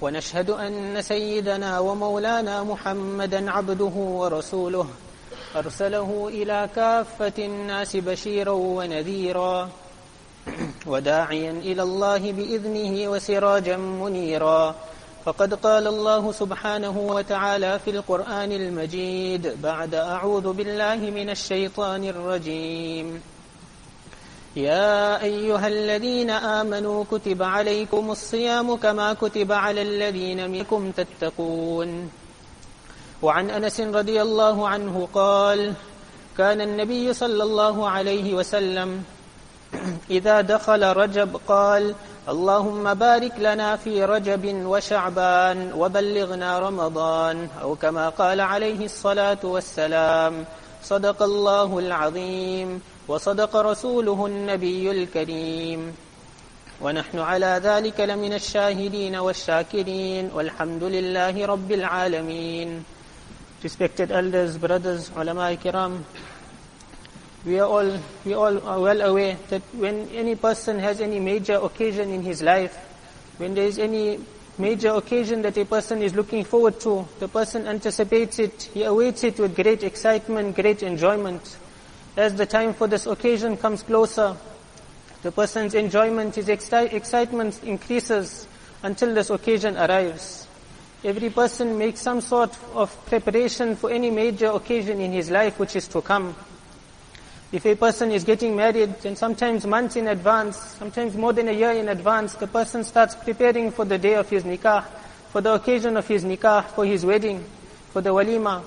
ونشهد أن سيدنا ومولانا محمدا عبده ورسوله. أرسله إلى كافة الناس بشيرا ونذيرا وداعيا إلى الله بإذنه وسراجا منيرا. فقد قال الله سبحانه وتعالى في القرآن المجيد بعد أعوذ بالله من الشيطان الرجيم. يا أيها الذين آمنوا كتب عليكم الصيام كما كتب على الذين منكم تتقون. وعن أنس رضي الله عنه قال كان النبي صلى الله عليه وسلم إذا دخل رجب قال اللهم بارك لنا في رجب وشعبان وبلغنا رمضان أو كما قال عليه الصلاة والسلام صدق الله العظيم. وصدق رسوله النبي الكريم ونحن على ذلك لمن الشاهدين والشاكرين والحمد لله رب العالمين Respected elders, brothers, ulama kiram, we are all we all are well aware that when any person has any major occasion in his life, when there is any major occasion that a person is looking forward to, the person anticipates it, he awaits it with great excitement, great enjoyment. As the time for this occasion comes closer, the person's enjoyment, his excitement increases until this occasion arrives. Every person makes some sort of preparation for any major occasion in his life which is to come. If a person is getting married, then sometimes months in advance, sometimes more than a year in advance, the person starts preparing for the day of his nikah, for the occasion of his nikah, for his wedding, for the walima.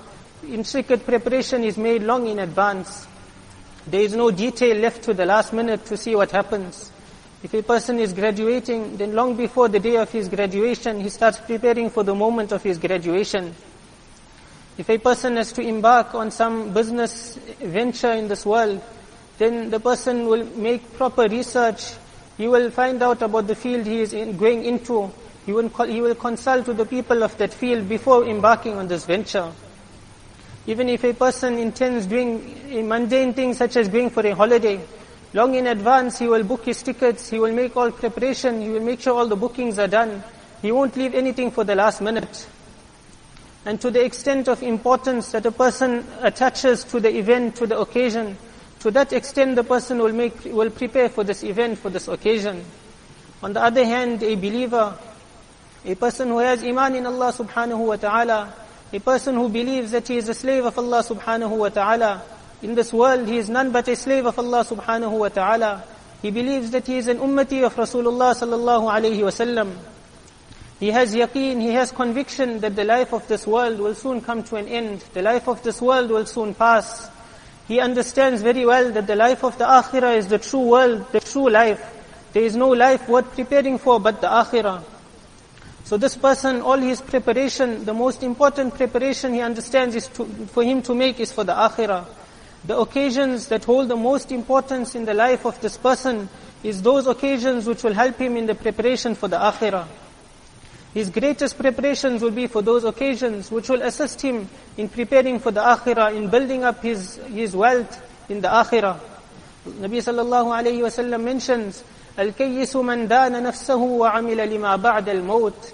Intricate preparation is made long in advance. There is no detail left to the last minute to see what happens. If a person is graduating, then long before the day of his graduation, he starts preparing for the moment of his graduation. If a person has to embark on some business venture in this world, then the person will make proper research. He will find out about the field he is in, going into. He will, he will consult with the people of that field before embarking on this venture. Even if a person intends doing a mundane thing such as going for a holiday, long in advance he will book his tickets, he will make all preparation, he will make sure all the bookings are done. He won't leave anything for the last minute. And to the extent of importance that a person attaches to the event, to the occasion, to that extent the person will make, will prepare for this event, for this occasion. On the other hand, a believer, a person who has iman in Allah subhanahu wa ta'ala, a person who believes that he is a slave of Allah subhanahu wa ta'ala, in this world he is none but a slave of Allah subhanahu wa ta'ala. He believes that he is an ummati of Rasulullah sallallahu alayhi wasallam. He has yaqeen, he has conviction that the life of this world will soon come to an end. The life of this world will soon pass. He understands very well that the life of the akhirah is the true world, the true life. There is no life worth preparing for but the akhirah. So this person, all his preparation, the most important preparation he understands is to, for him to make is for the akhirah. The occasions that hold the most importance in the life of this person is those occasions which will help him in the preparation for the akhirah. His greatest preparations will be for those occasions which will assist him in preparing for the akhirah, in building up his, his wealth in the akhirah. Nabi sallallahu alayhi wasallam mentions, الكيس من دان نفسه وعمل لما بعد الموت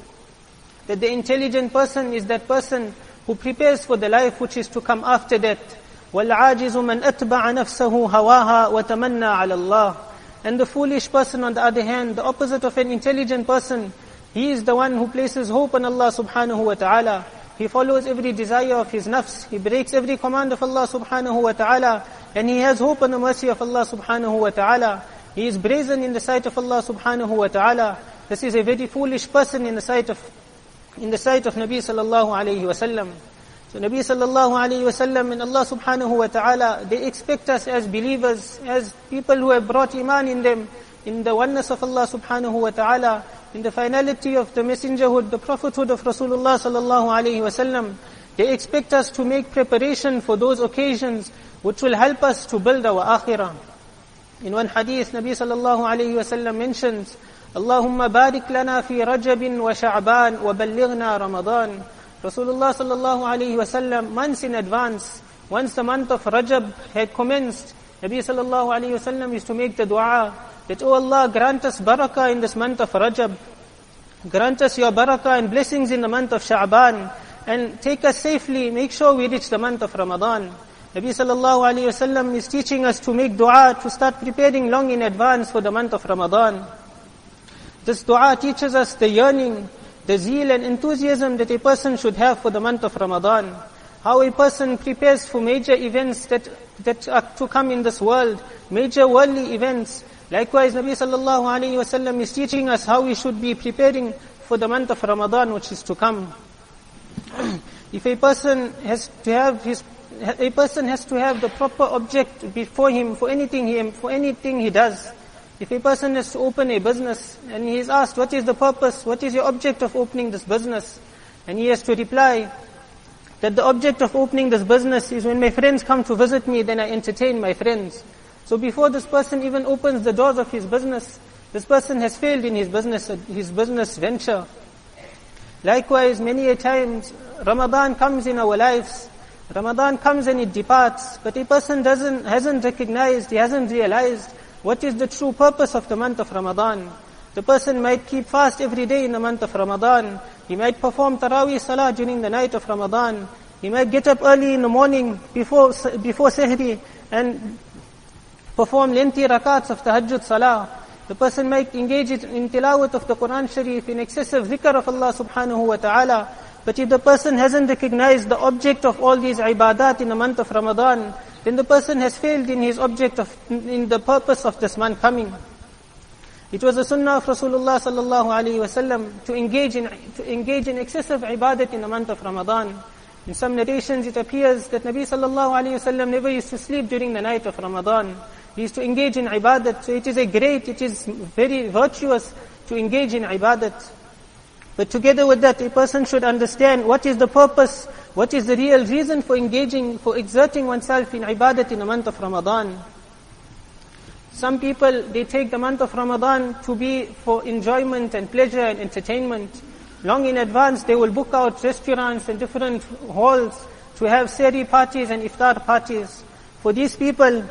that the intelligent person is that person who prepares for the life which is to come after death والعاجز من أتبع نفسه هواها وتمنى على الله and the foolish person on the other hand the opposite of an intelligent person he is the one who places hope on Allah subhanahu wa ta'ala he follows every desire of his nafs he breaks every command of Allah subhanahu wa ta'ala and he has hope on the mercy of Allah subhanahu wa ta'ala he is brazen in the sight of Allah subhanahu wa ta'ala. This is a very foolish person in the sight of, in the sight of Nabi sallallahu alayhi wa sallam. So Nabi sallallahu alayhi wa sallam and Allah subhanahu wa ta'ala, they expect us as believers, as people who have brought iman in them, in the oneness of Allah subhanahu wa ta'ala, in the finality of the messengerhood, the prophethood of Rasulullah sallallahu alayhi wa sallam, They expect us to make preparation for those occasions which will help us to build our akhirah. In one hadith, Nabi sallallahu alayhi wa sallam mentions, اللهم بارك لنا في رجب وشعبان وبلغنا رمضان Rasulullah sallallahu alayhi wa sallam months in advance, once the month of Rajab had commenced, Nabi alayhi wa sallam used to make the dua that, Oh Allah, grant us barakah in this month of Rajab. Grant us your barakah and blessings in the month of Sha'ban. And take us safely, make sure we reach the month of Ramadan. Nabi alayhi wa sallam is teaching us to make dua, to start preparing long in advance for the month of Ramadan. This dua teaches us the yearning, the zeal and enthusiasm that a person should have for the month of Ramadan. How a person prepares for major events that, that are to come in this world, major worldly events. Likewise, Nabi sallallahu alayhi wa sallam is teaching us how we should be preparing for the month of Ramadan which is to come. if a person has to have his a person has to have the proper object before him for anything he, for anything he does. If a person is to open a business and he is asked, what is the purpose, what is your object of opening this business? And he has to reply that the object of opening this business is when my friends come to visit me, then I entertain my friends. So before this person even opens the doors of his business, this person has failed in his business, his business venture. Likewise, many a times, Ramadan comes in our lives, Ramadan comes and it departs, but a person doesn't, hasn't recognized, he hasn't realized what is the true purpose of the month of Ramadan. The person might keep fast every day in the month of Ramadan. He might perform Taraweeh Salah during the night of Ramadan. He might get up early in the morning before, before Sehri and perform lengthy rakats of Tahajjud Salah. The person might engage in tilawat of the Quran Sharif, in excessive zikr of Allah subhanahu wa ta'ala. But if the person hasn't recognized the object of all these ibadat in the month of Ramadan, then the person has failed in his object of, in the purpose of this month coming. It was the sunnah of Rasulullah sallallahu alaihi wasallam to engage in to engage in excessive ibadat in the month of Ramadan. In some narrations, it appears that Nabi sallallahu alaihi wasallam never used to sleep during the night of Ramadan. He used to engage in ibadat. So it is a great, it is very virtuous to engage in ibadat. But together with that, a person should understand what is the purpose, what is the real reason for engaging, for exerting oneself in ibadat in the month of Ramadan. Some people, they take the month of Ramadan to be for enjoyment and pleasure and entertainment. Long in advance, they will book out restaurants and different halls to have sehri parties and iftar parties. For these people,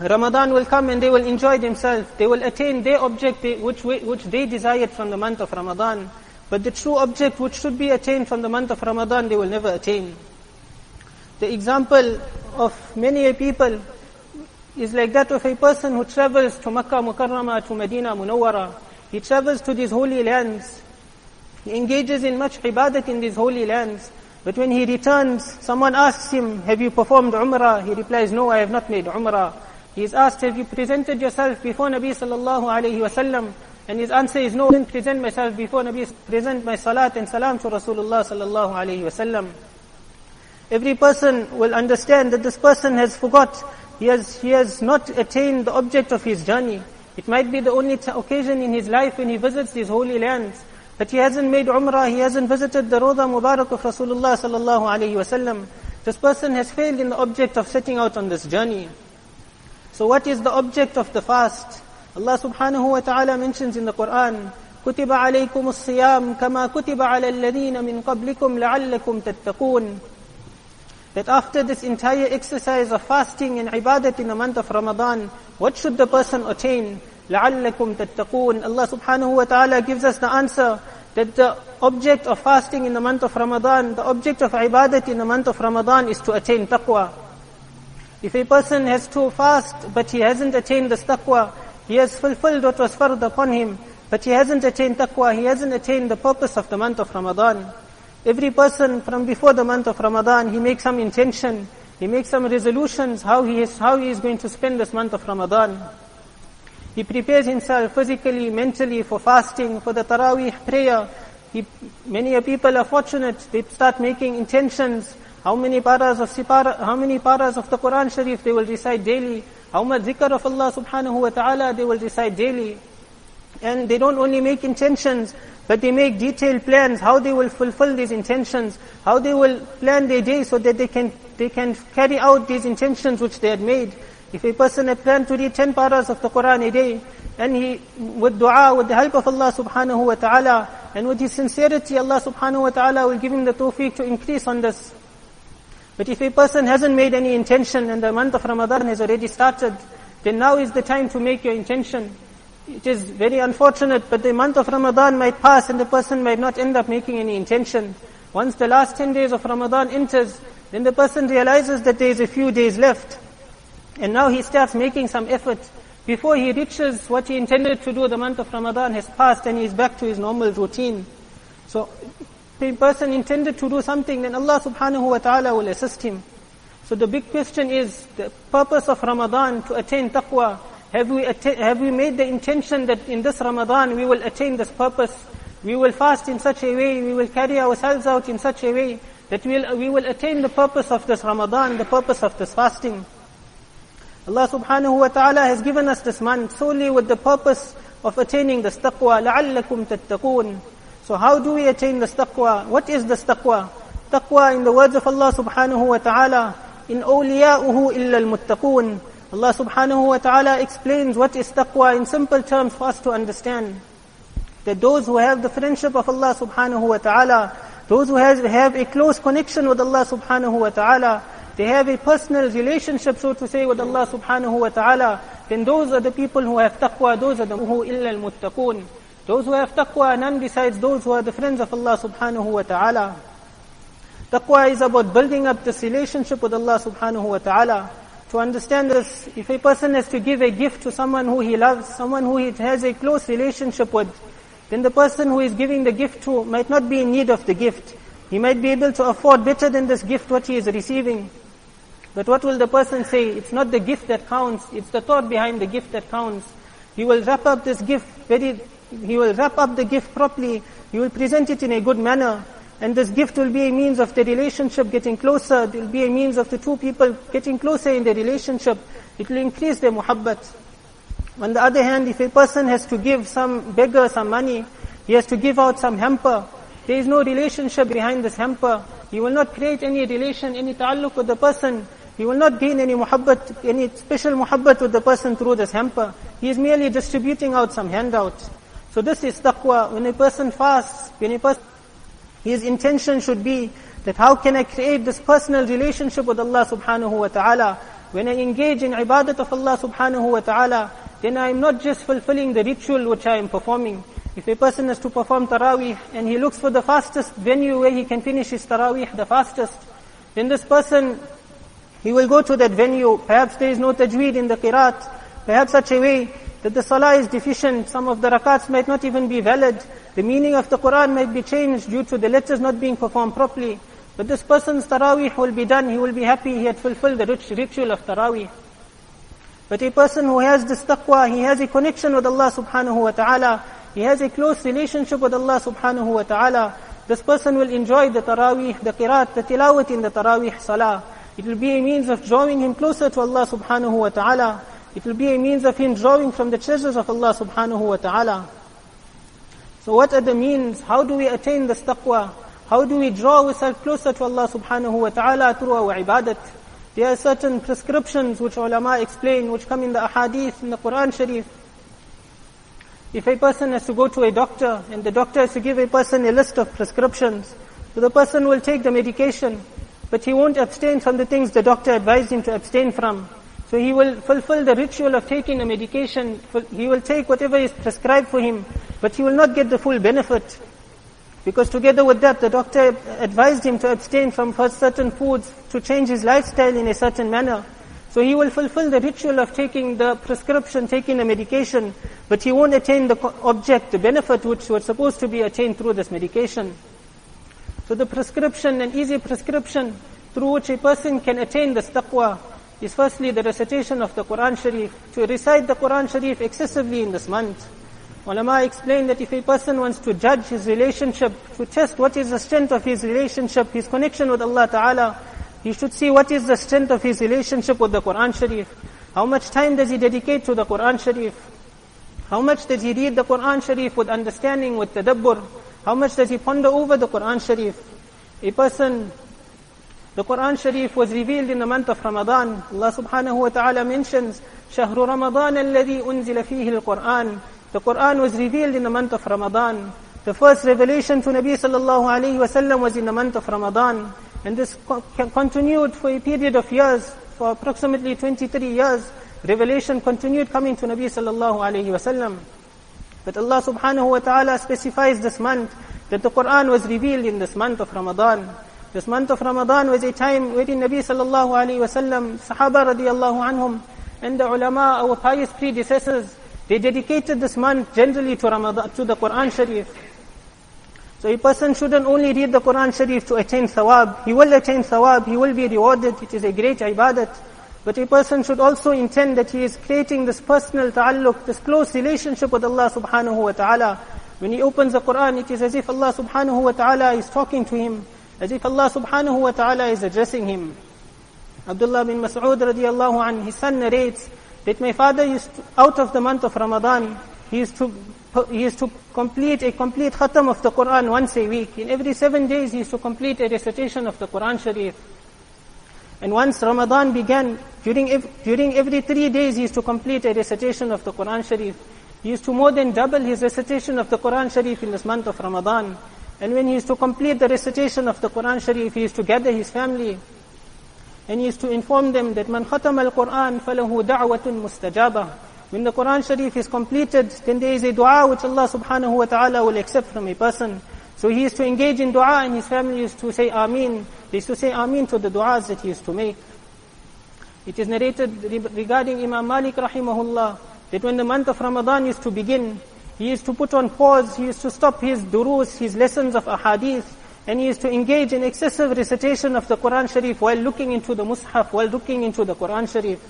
Ramadan will come and they will enjoy themselves. They will attain their object which, which they desired from the month of Ramadan. But the true object which should be attained from the month of Ramadan, they will never attain. The example of many people is like that of a person who travels to Makkah Mukarramah, to Medina Munawwara. He travels to these holy lands. He engages in much ibadat in these holy lands. But when he returns, someone asks him, have you performed Umrah? He replies, no, I have not made Umrah. He is asked, have you presented yourself before Nabi sallallahu alayhi wasallam? And his answer is no, I didn't present myself before Nabi, present my salat and salam to Rasulullah sallallahu alayhi wasallam. Every person will understand that this person has forgot, he has, he has not attained the object of his journey. It might be the only occasion in his life when he visits these holy lands. But he hasn't made umrah, he hasn't visited the Rawda Mubarak of Rasulullah sallallahu alayhi wasallam. This person has failed in the object of setting out on this journey. So what is the object of the fast? Allah subhanahu wa ta'ala mentions in the Quran, كتب عليكم الصيام كما كتب على الذين من قبلكم لعلكم تتقون that after this entire exercise of fasting and ibadat in the month of Ramadan, what should the person attain? لَعَلَّكُمْ تَتَّقُونَ Allah subhanahu wa ta'ala gives us the answer that the object of fasting in the month of Ramadan, the object of ibadat in the month of Ramadan is to attain taqwa. If a person has to fast but he hasn't attained this taqwa, he has fulfilled what was fard upon him, but he hasn't attained taqwa, he hasn't attained the purpose of the month of Ramadan. Every person from before the month of Ramadan, he makes some intention, he makes some resolutions how he is, how he is going to spend this month of Ramadan. He prepares himself physically, mentally for fasting, for the Taraweeh prayer. He, many people are fortunate, they start making intentions, how many paras of sipara, how many paras of the Quran Sharif they will recite daily, how much zikr of Allah subhanahu wa ta'ala they will recite daily. And they don't only make intentions, but they make detailed plans how they will fulfill these intentions, how they will plan their day so that they can, they can carry out these intentions which they had made. If a person had planned to read 10 paras of the Quran a day, and he, with dua, with the help of Allah subhanahu wa ta'ala, and with his sincerity, Allah subhanahu wa ta'ala will give him the tawfiq to increase on this. But if a person hasn't made any intention and the month of Ramadan has already started, then now is the time to make your intention. It is very unfortunate, but the month of Ramadan might pass and the person might not end up making any intention. Once the last 10 days of Ramadan enters, then the person realizes that there is a few days left. And now he starts making some effort. Before he reaches what he intended to do, the month of Ramadan has passed and he is back to his normal routine. So, the person intended to do something, then Allah subhanahu wa ta'ala will assist him. So the big question is, the purpose of Ramadan to attain taqwa, have we, atta- have we made the intention that in this Ramadan we will attain this purpose? We will fast in such a way, we will carry ourselves out in such a way that we'll, we will attain the purpose of this Ramadan, the purpose of this fasting. Allah subhanahu wa ta'ala has given us this month solely with the purpose of attaining this taqwa, لَعَلَّكُمْ تَتَّقُونَ so how do we attain this taqwa? What is this taqwa? Taqwa in the words of Allah subhanahu wa ta'ala, in awliya'uhu illa al-muttaqun. Allah subhanahu wa ta'ala explains what is taqwa in simple terms for us to understand. That those who have the friendship of Allah subhanahu wa ta'ala, those who have, a close connection with Allah subhanahu wa ta'ala, they have a personal relationship, so to say, with Allah subhanahu wa ta'ala, then those are the people who have taqwa, those are the who illa al-muttaqun. Those who have taqwa, none besides those who are the friends of Allah subhanahu wa ta'ala. Taqwa is about building up this relationship with Allah subhanahu wa ta'ala. To understand this, if a person has to give a gift to someone who he loves, someone who he has a close relationship with, then the person who is giving the gift to might not be in need of the gift. He might be able to afford better than this gift what he is receiving. But what will the person say? It's not the gift that counts, it's the thought behind the gift that counts. He will wrap up this gift very, he will wrap up the gift properly, he will present it in a good manner, and this gift will be a means of the relationship getting closer. It will be a means of the two people getting closer in the relationship. It will increase their muhabbat. On the other hand, if a person has to give some beggar some money, he has to give out some hamper. There is no relationship behind this hamper. He will not create any relation, any ta'alluq with the person. He will not gain any muhabbat, any special muhabbat with the person through this hamper. He is merely distributing out some handouts. So this is taqwa. When a person fasts, when a person his intention should be that how can I create this personal relationship with Allah subhanahu wa ta'ala? When I engage in ibadat of Allah subhanahu wa ta'ala, then I am not just fulfilling the ritual which I am performing. If a person has to perform taraweeh and he looks for the fastest venue where he can finish his taraweeh the fastest, then this person, he will go to that venue. Perhaps there is no tajweed in the qiraat. Perhaps such a way that the salah is deficient. Some of the rakats might not even be valid. The meaning of the Quran might be changed due to the letters not being performed properly. But this person's taraweeh will be done. He will be happy he had fulfilled the ritual of taraweeh. But a person who has this taqwa, he has a connection with Allah subhanahu wa ta'ala, he has a close relationship with Allah subhanahu wa ta'ala, this person will enjoy the taraweeh, the qiraat, the tilawat in the taraweeh salah. It will be a means of drawing him closer to Allah subhanahu wa ta'ala. It will be a means of him drawing from the treasures of Allah subhanahu wa ta'ala. So what are the means? How do we attain this taqwa? How do we draw ourselves closer to Allah subhanahu wa ta'ala through our ibadat? There are certain prescriptions which ulama explain, which come in the ahadith, in the Quran Sharif. If a person has to go to a doctor, and the doctor has to give a person a list of prescriptions, so the person will take the medication, but he won't abstain from the things the doctor advised him to abstain from. So he will fulfill the ritual of taking the medication. He will take whatever is prescribed for him, but he will not get the full benefit. Because together with that, the doctor advised him to abstain from certain foods, to change his lifestyle in a certain manner. So he will fulfill the ritual of taking the prescription, taking the medication, but he won't attain the object, the benefit which was supposed to be attained through this medication. So the prescription, an easy prescription through which a person can attain this taqwa, is firstly the recitation of the Quran Sharif, to recite the Quran Sharif excessively in this month. Ulama explained that if a person wants to judge his relationship, to test what is the strength of his relationship, his connection with Allah Ta'ala, he should see what is the strength of his relationship with the Quran Sharif. How much time does he dedicate to the Quran Sharif? How much does he read the Quran Sharif with understanding, with tadabbur? How much does he ponder over the Quran Sharif? A person, the Quran Sharif was revealed in the month of Ramadan. Allah subhanahu wa ta'ala mentions, شهر رمضان الذي أنزل فيه القرآن. The Quran was revealed in the month of Ramadan. The first revelation to Nabi sallallahu alayhi wasallam was in the month of Ramadan. And this continued for a period of years, for approximately 23 years. Revelation continued coming to Nabi sallallahu alayhi wasallam. But Allah subhanahu wa ta'ala specifies this month that the Quran was revealed in this month of Ramadan. This month of Ramadan was a time wherein Nabi sallallahu alayhi wasallam, Sahaba radiallahu anhum, and the ulama, our pious predecessors, they dedicated this month generally to Ramadan, to the Quran Sharif. So a person shouldn't only read the Quran Sharif to attain thawab. He will attain thawab, he will be rewarded, it is a great ibadat. But a person should also intend that he is creating this personal ta'alluq, this close relationship with Allah subhanahu wa ta'ala. When he opens the Quran, it is as if Allah subhanahu wa ta'ala is talking to him, as if Allah subhanahu wa ta'ala is addressing him. Abdullah bin Mas'ud radiallahu anh, his son narrates that my father used to, out of the month of Ramadan, he used to he used to complete a complete khatam of the Quran once a week. In every seven days, he used to complete a recitation of the Quran Sharif. And once Ramadan began, during, ev- during every three days, he used to complete a recitation of the Quran Sharif. He used to more than double his recitation of the Quran Sharif in this month of Ramadan. And when he used to complete the recitation of the Quran Sharif, he used to gather his family. And he used to inform them that man khatam al-Quran falahu da'watun mustajabah. When the Quran Sharif is completed, then there is a dua which Allah subhanahu wa ta'ala will accept from a person. So he is to engage in dua and his family is to say Ameen. They used to say Ameen to the du'as that he used to make. It is narrated regarding Imam Malik rahimahullah that when the month of Ramadan used to begin, he used to put on pause, he used to stop his durus, his lessons of ahadith, and he used to engage in excessive recitation of the Quran Sharif while looking into the Mus'haf, while looking into the Quran Sharif.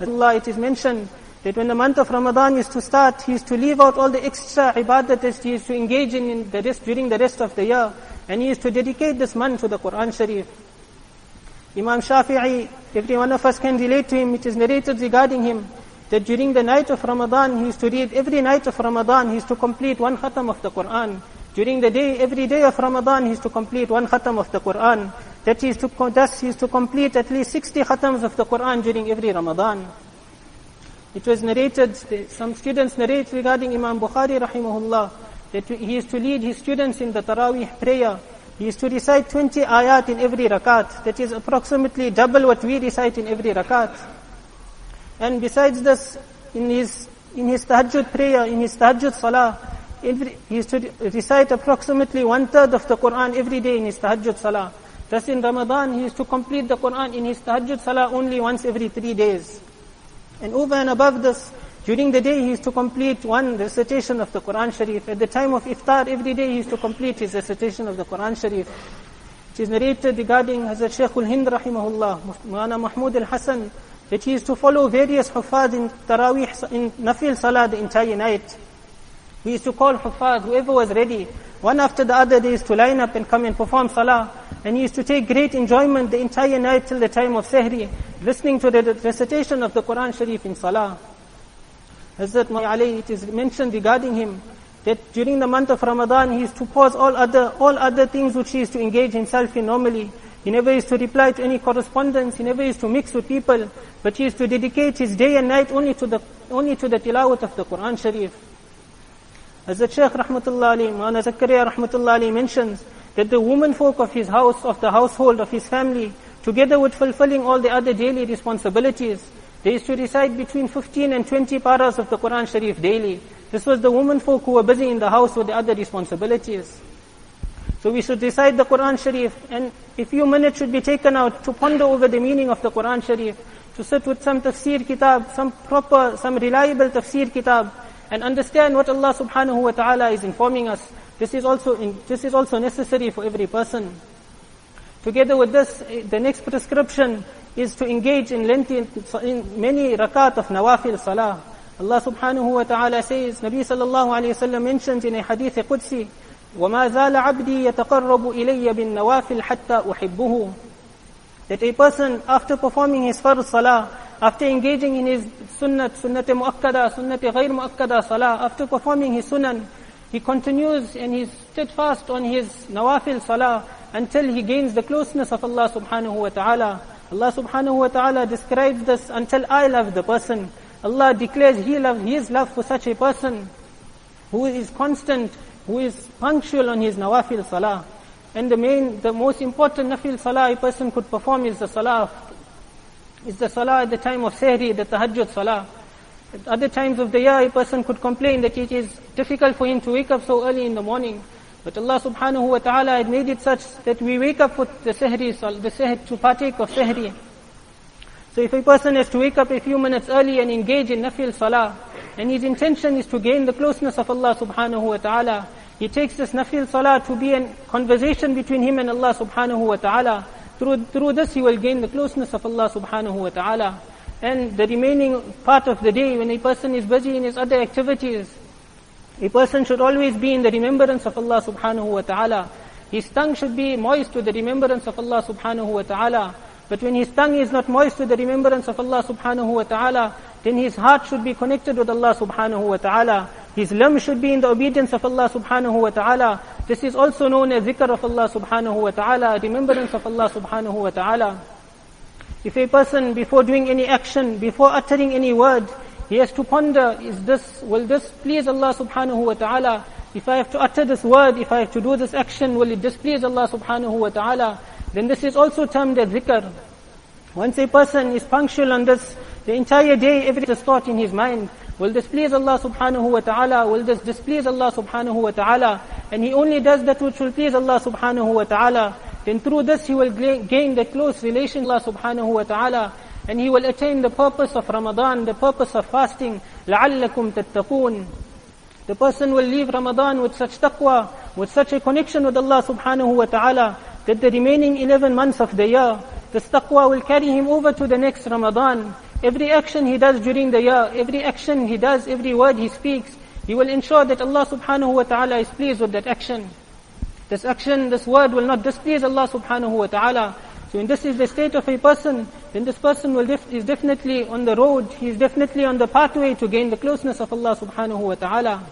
Allah, it is mentioned that when the month of Ramadan is to start, he used to leave out all the extra ibadat that he used to engage in, in the rest, during the rest of the year, and he used to dedicate this month to the Quran Sharif. Imam Shafi'i, every one of us can relate to him, it is narrated regarding him, that during the night of Ramadan, he used to read, every night of Ramadan, he used to complete one khatam of the Quran. During the day, every day of Ramadan, he used to complete one khatam of the Quran. That he used to, thus he used to complete at least 60 khatams of the Quran during every Ramadan. It was narrated, some students narrate regarding Imam Bukhari rahimahullah, that he used to lead his students in the Taraweeh prayer. He used to recite 20 ayat in every rakat. That is approximately double what we recite in every rakat. And besides this, in his, in his tahajjud prayer, in his tahajjud salah, every, he used to recite approximately one third of the Quran every day in his tahajjud salah. Thus in Ramadan, he used to complete the Quran in his tahajjud salah only once every three days. And over and above this, during the day he used to complete one recitation of the Quran Sharif. At the time of iftar, every day he used to complete his recitation of the Quran Sharif. It is narrated regarding Hazrat Shaykh al-Hind rahimahullah, Mulana Mahmud al-Hasan, that he is to follow various hufad in Taraweeh, in Nafil Salah the entire night. We used to call hufad, whoever was ready, one after the other, they used to line up and come and perform salah. And he used to take great enjoyment the entire night till the time of Sehri, listening to the recitation of the Quran Sharif in Salah. Hazrat Ali, it is mentioned regarding him that during the month of Ramadan, he is to pause all other, all other things which he is to engage himself in normally. He never used to reply to any correspondence, he never used to mix with people, but he used to dedicate his day and night only to the, only to the tilawat of the Quran Sharif. As the Shaykh Rahmatullah Ali, Mawlana Zakaria mentions that the women folk of his house, of the household, of his family, together with fulfilling all the other daily responsibilities, they used to recite between 15 and 20 paras of the Quran Sharif daily. This was the women folk who were busy in the house with the other responsibilities. So we should recite the Quran Sharif and a few minutes should be taken out to ponder over the meaning of the Quran Sharif, to sit with some tafsir kitab, some proper, some reliable tafsir kitab, and understand what Allah subhanahu wa ta'ala is informing us. This is also in, this is also necessary for every person. Together with this, eh, the next prescription is to engage in lengthy, in many rakat of nawafil salah. Allah subhanahu wa ta'ala says, Nabi sallallahu alayhi wa sallam mentions in a hadith Qudsi, وَمَا زَالَ عَبْدِي يَتَقَرَّبُ إِلَيَّ بِالنَّوَافِلِ حَتَّى أُحِبُّهُ That a person, after performing his farz salah, after engaging in his sunnat, sunnat muakkada, sunnat ghair muakkada salah, after performing his sunan, he continues and he's steadfast on his nawafil salah until he gains the closeness of Allah subhanahu wa ta'ala. Allah subhanahu wa ta'ala describes this until I love the person. Allah declares He loves His love for such a person who is constant, who is punctual on his nawafil salah. And the main, the most important nafil salah a person could perform is the salah, is the salah at the time of sehri, the tahajjud salah. At other times of the year, a person could complain that it is difficult for him to wake up so early in the morning. But Allah subhanahu wa ta'ala had made it such that we wake up for the sehri, the sehri, to partake of sehri. So if a person has to wake up a few minutes early and engage in nafil salah, and his intention is to gain the closeness of Allah subhanahu wa ta'ala, he takes this nafil salah to be a conversation between him and Allah subhanahu wa ta'ala. Through, through this he will gain the closeness of Allah subhanahu wa ta'ala. And the remaining part of the day when a person is busy in his other activities, a person should always be in the remembrance of Allah subhanahu wa ta'ala. His tongue should be moist with the remembrance of Allah subhanahu wa ta'ala. But when his tongue is not moist with the remembrance of Allah subhanahu wa ta'ala, then his heart should be connected with Allah subhanahu wa ta'ala. His limbs should be in the obedience of Allah subhanahu wa ta'ala. This is also known as zikr of Allah subhanahu wa ta'ala, remembrance of Allah subhanahu wa ta'ala. If a person, before doing any action, before uttering any word, he has to ponder, is this, will this please Allah subhanahu wa ta'ala? If I have to utter this word, if I have to do this action, will it displease Allah subhanahu wa ta'ala? then this is also termed as zikr. Once a person is punctual on this, the entire day, every thought in his mind, will displease Allah subhanahu wa ta'ala, will this displease Allah subhanahu wa ta'ala, and he only does that which will please Allah subhanahu wa ta'ala, then through this he will gain the close relation Allah subhanahu wa ta'ala, and he will attain the purpose of Ramadan, the purpose of fasting, لَعَلَّكُمْ تَتَّقُونَ The person will leave Ramadan with such taqwa, with such a connection with Allah subhanahu wa ta'ala, that the remaining 11 months of the year, this taqwa will carry him over to the next Ramadan. Every action he does during the year, every action he does, every word he speaks, he will ensure that Allah subhanahu wa ta'ala is pleased with that action. This action, this word will not displease Allah subhanahu wa ta'ala. So when this is the state of a person, then this person will def- is definitely on the road, he is definitely on the pathway to gain the closeness of Allah subhanahu wa ta'ala.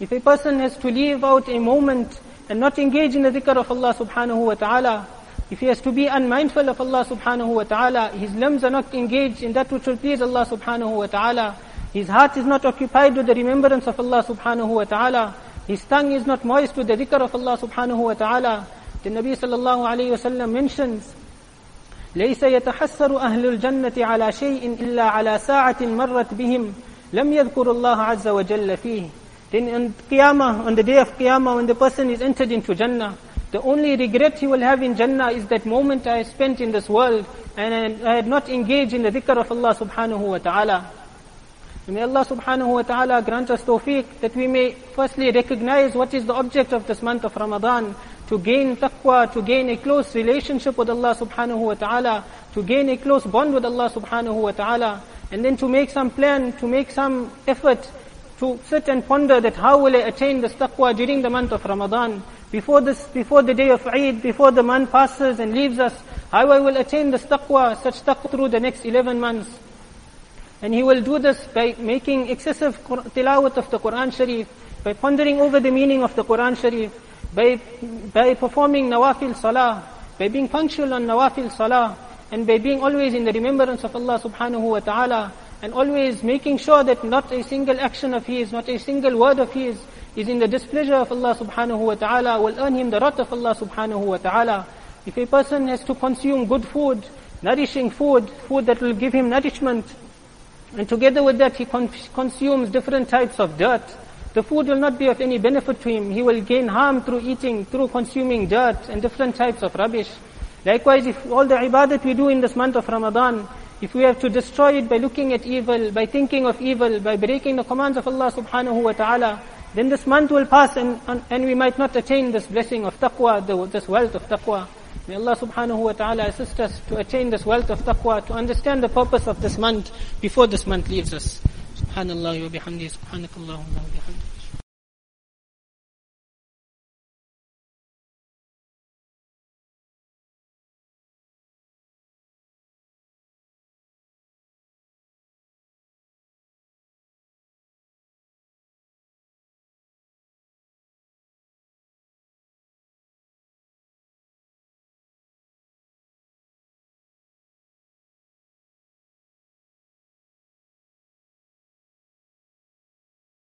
If a person has to leave out a moment and not engage in the dhikr of Allah subhanahu wa ta'ala. If he has to be unmindful of Allah subhanahu wa ta'ala, his limbs are not engaged in that which will please Allah subhanahu wa ta'ala, his heart is not occupied with the remembrance of Allah subhanahu wa ta'ala, his tongue is not moist with the dhikr of Allah subhanahu wa ta'ala, the Nabi sallallahu alayhi wa sallam mentions, ليس يتحسر أهل الجنة على شيء إلا على ساعة مرت بهم لم يذكر الله عز وجل فيه then on Qiyamah, on the day of Qiyamah, when the person is entered into Jannah, the only regret he will have in Jannah is that moment I spent in this world and I had not engaged in the dhikr of Allah subhanahu wa ta'ala. May Allah subhanahu wa ta'ala grant us tawfiq that we may firstly recognize what is the object of this month of Ramadan, to gain taqwa, to gain a close relationship with Allah subhanahu wa ta'ala, to gain a close bond with Allah subhanahu wa ta'ala, and then to make some plan, to make some effort to sit and ponder that how will I attain this taqwa during the month of Ramadan? Before this, before the day of Eid, before the month passes and leaves us, how I will attain this taqwa, such taqwa through the next 11 months. And he will do this by making excessive tilawat of the Quran Sharif, by pondering over the meaning of the Quran Sharif, by, by performing nawafil salah, by being punctual on nawafil salah, and by being always in the remembrance of Allah subhanahu wa ta'ala, and always making sure that not a single action of his, not a single word of his is in the displeasure of Allah subhanahu wa ta'ala, will earn him the wrath of Allah subhanahu wa ta'ala. If a person has to consume good food, nourishing food, food that will give him nourishment, and together with that he con- consumes different types of dirt, the food will not be of any benefit to him. He will gain harm through eating, through consuming dirt and different types of rubbish. Likewise, if all the ibadat we do in this month of Ramadan, if we have to destroy it by looking at evil, by thinking of evil, by breaking the commands of Allah subhanahu wa ta'ala, then this month will pass and, and we might not attain this blessing of taqwa, this wealth of taqwa. May Allah subhanahu wa ta'ala assist us to attain this wealth of taqwa, to understand the purpose of this month before this month leaves us. Subhanallah wa bihamdi, subhanakallahumma wa bihamdi.